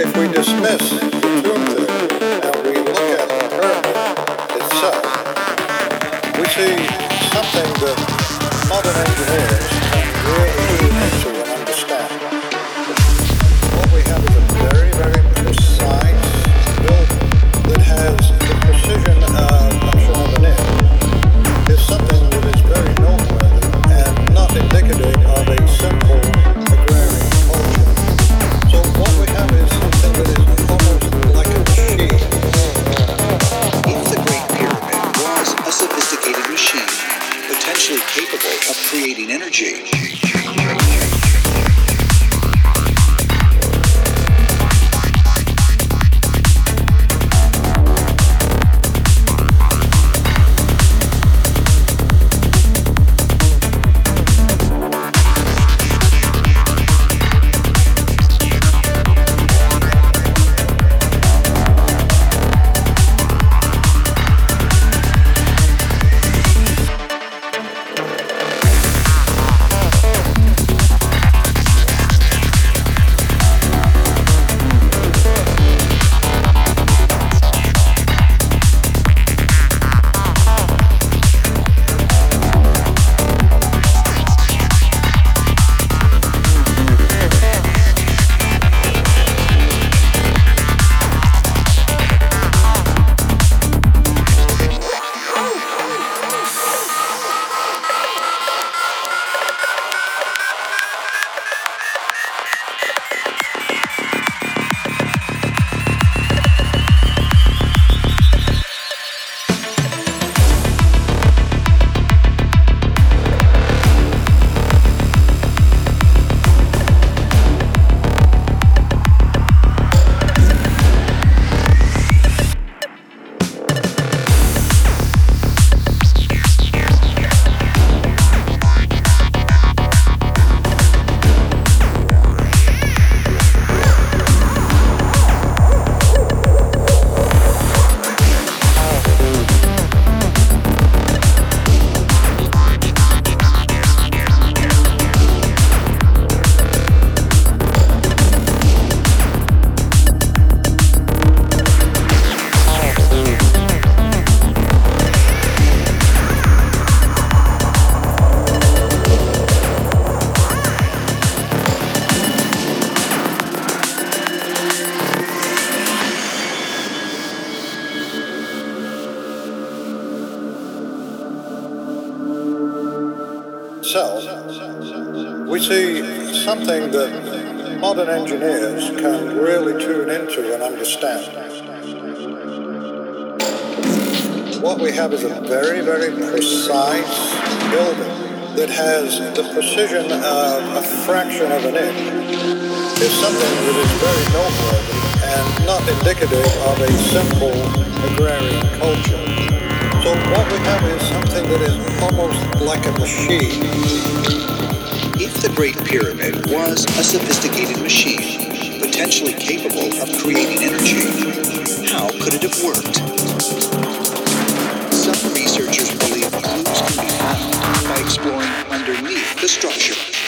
if we dismiss the truth and we look at the pyramid itself, we see something that modern engineers can really something that modern engineers can really tune into and understand. What we have is a very, very precise building that has the precision of a fraction of an inch. Is something that is very noteworthy and not indicative of a simple agrarian culture. So what we have is something that is almost like a machine. If the Great Pyramid was a sophisticated machine, potentially capable of creating energy, how could it have worked? Some researchers believe clues can be found by exploring underneath the structure.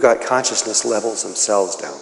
We've got consciousness levels themselves down.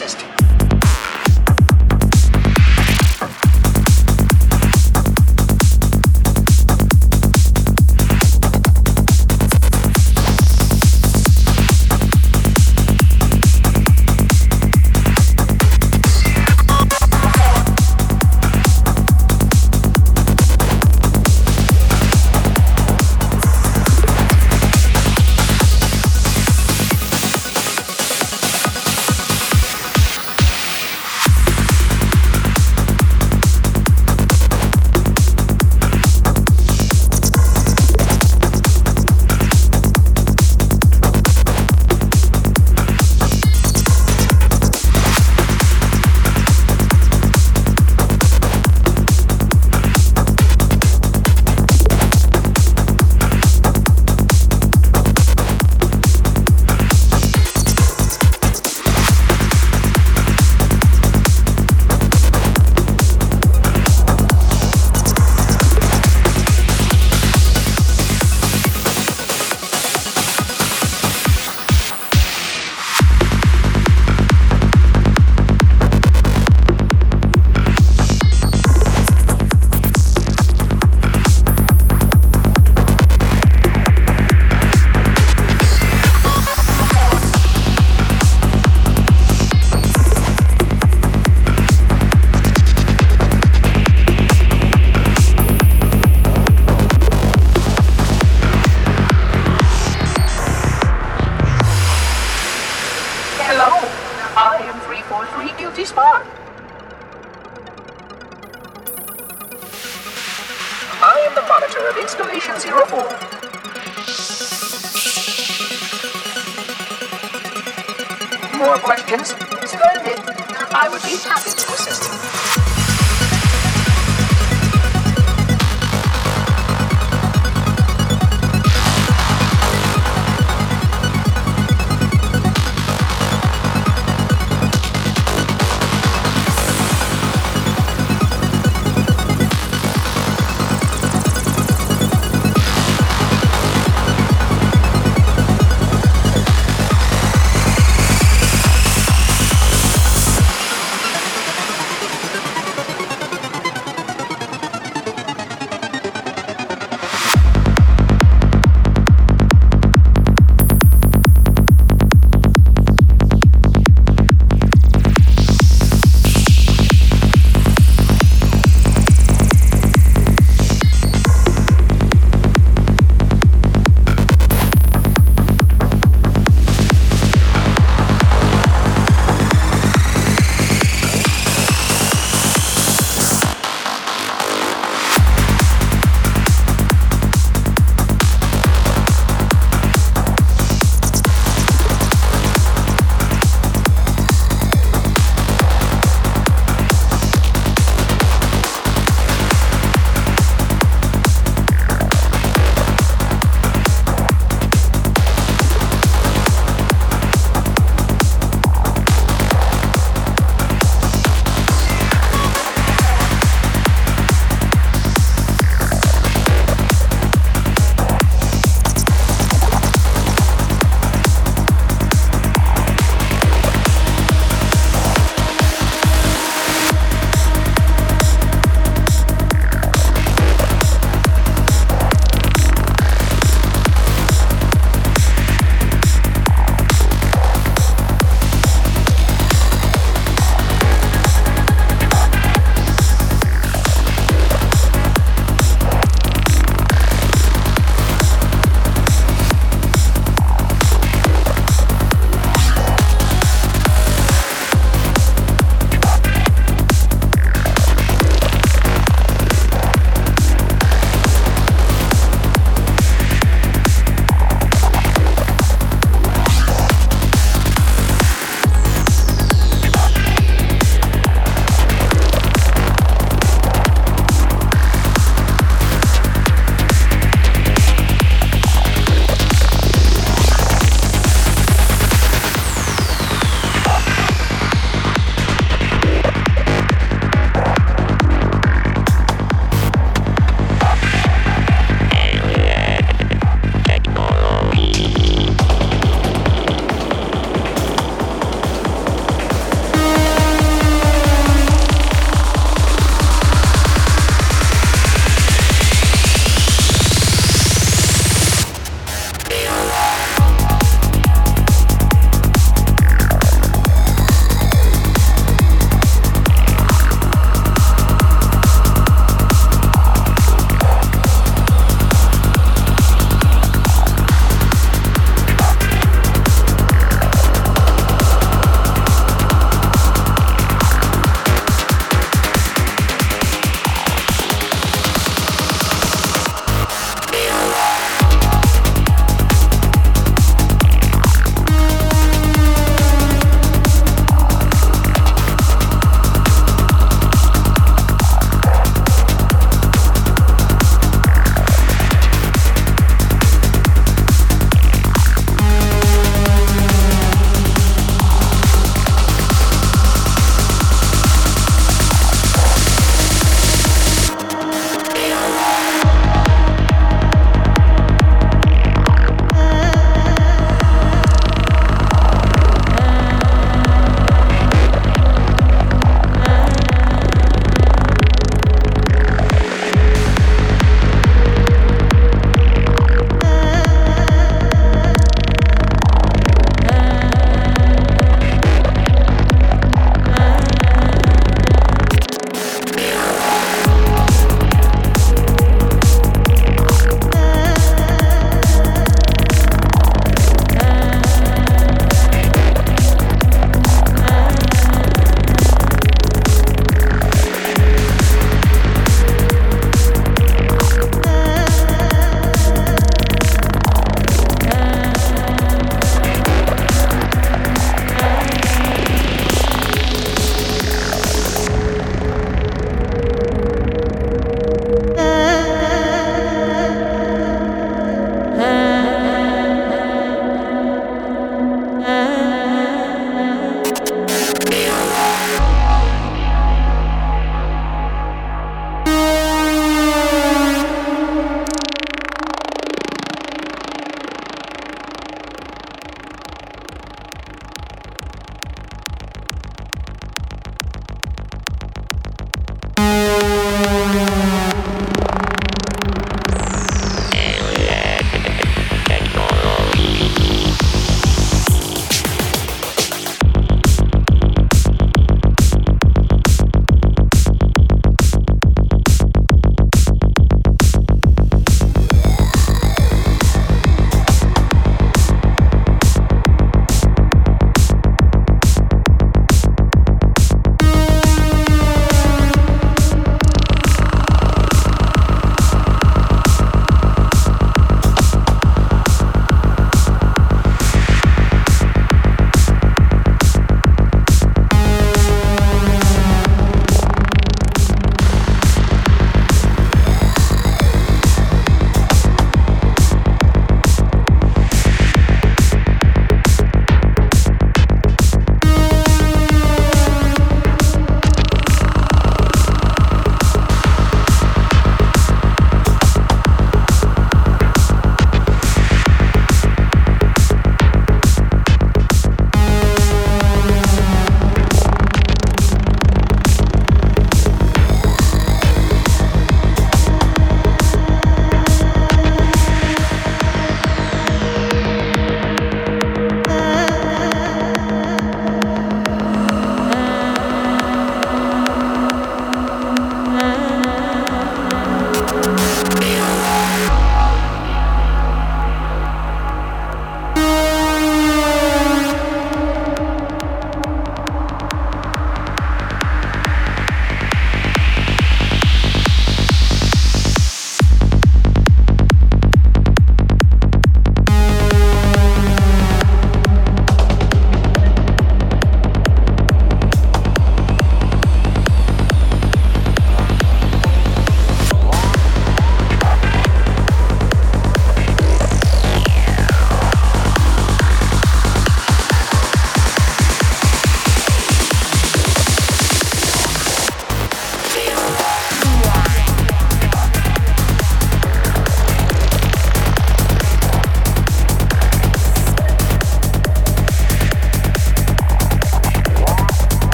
Happy